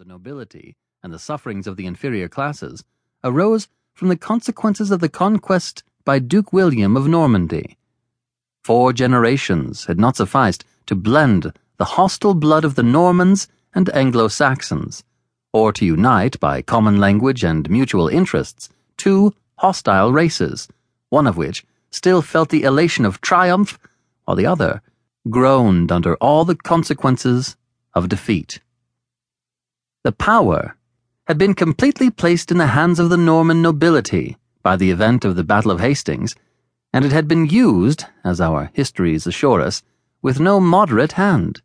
the nobility and the sufferings of the inferior classes arose from the consequences of the conquest by Duke William of Normandy. Four generations had not sufficed to blend the hostile blood of the Normans and Anglo Saxons, or to unite by common language and mutual interests two hostile races, one of which still felt the elation of triumph, while the other groaned under all the consequences of defeat. The power had been completely placed in the hands of the Norman nobility by the event of the Battle of Hastings, and it had been used, as our histories assure us, with no moderate hand.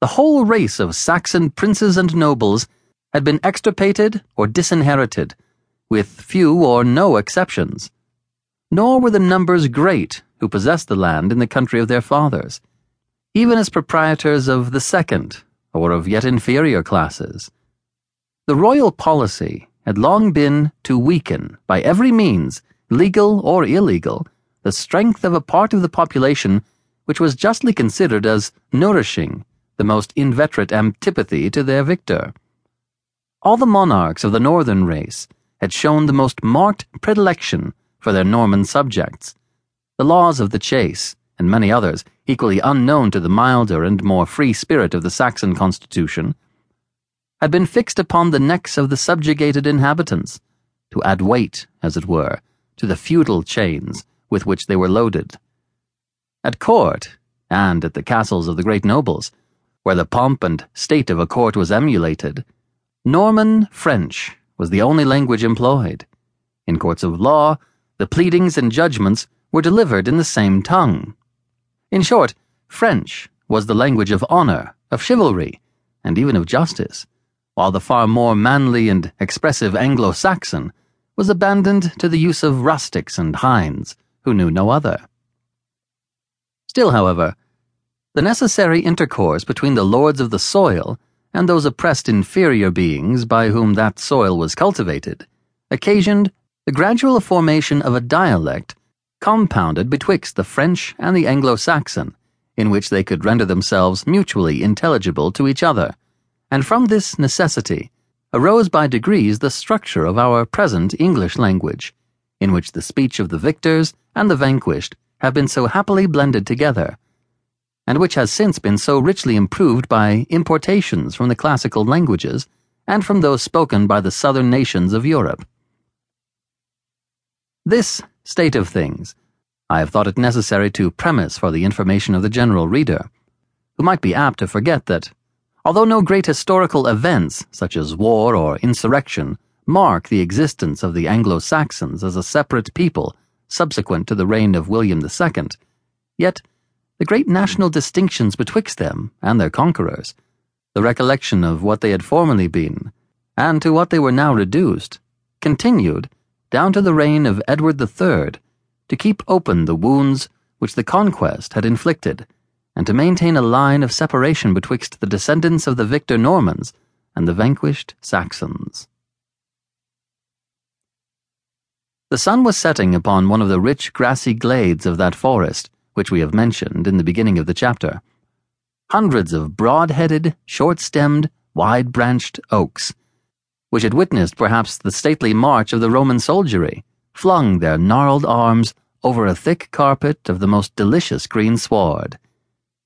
The whole race of Saxon princes and nobles had been extirpated or disinherited, with few or no exceptions. Nor were the numbers great who possessed the land in the country of their fathers, even as proprietors of the second or of yet inferior classes. The royal policy had long been to weaken, by every means, legal or illegal, the strength of a part of the population which was justly considered as nourishing the most inveterate antipathy to their victor. All the monarchs of the Norman race had shown the most marked predilection for their Norman subjects. The laws of the chase, and many others, equally unknown to the milder and more free spirit of the Saxon constitution, had been fixed upon the necks of the subjugated inhabitants, to add weight, as it were, to the feudal chains with which they were loaded. At court, and at the castles of the great nobles, where the pomp and state of a court was emulated, Norman French was the only language employed. In courts of law, the pleadings and judgments were delivered in the same tongue. In short, French was the language of honor, of chivalry, and even of justice, while the far more manly and expressive Anglo Saxon was abandoned to the use of rustics and hinds who knew no other. Still, however, the necessary intercourse between the lords of the soil and those oppressed inferior beings by whom that soil was cultivated occasioned the gradual formation of a dialect compounded betwixt the French and the Anglo Saxon, in which they could render themselves mutually intelligible to each other, and from this necessity arose by degrees the structure of our present English language, in which the speech of the victors and the vanquished have been so happily blended together, and which has since been so richly improved by importations from the classical languages and from those spoken by the southern nations of Europe. This state of things, I have thought it necessary to premise for the information of the general reader, who might be apt to forget that, although no great historical events, such as war or insurrection, mark the existence of the Anglo Saxons as a separate people subsequent to the reign of William II, yet the great national distinctions betwixt them and their conquerors, the recollection of what they had formerly been, and to what they were now reduced, continued down to the reign of Edward III, to keep open the wounds which the conquest had inflicted, and to maintain a line of separation betwixt the descendants of the victor Normans and the vanquished Saxons. The sun was setting upon one of the rich grassy glades of that forest which we have mentioned in the beginning of the chapter. Hundreds of broad headed, short stemmed, wide branched oaks which had witnessed perhaps the stately march of the Roman soldiery, flung their gnarled arms over a thick carpet of the most delicious green sward.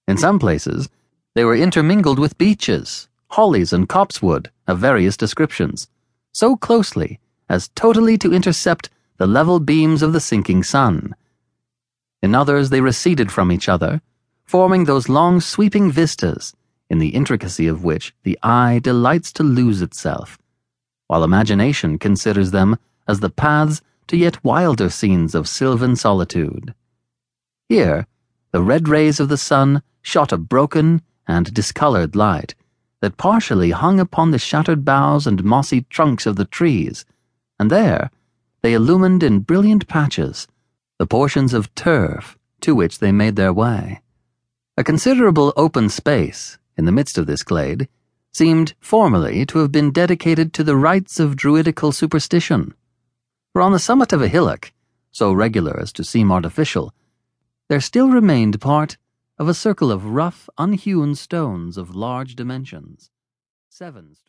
In some places, they were intermingled with beeches, hollies, and copsewood of various descriptions, so closely as totally to intercept the level beams of the sinking sun. In others, they receded from each other, forming those long sweeping vistas, in the intricacy of which the eye delights to lose itself while imagination considers them as the paths to yet wilder scenes of sylvan solitude. Here, the red rays of the sun shot a broken and discolored light that partially hung upon the shattered boughs and mossy trunks of the trees, and there they illumined in brilliant patches the portions of turf to which they made their way. A considerable open space in the midst of this glade seemed formerly to have been dedicated to the rites of druidical superstition. For on the summit of a hillock, so regular as to seem artificial, there still remained part of a circle of rough, unhewn stones of large dimensions. Seven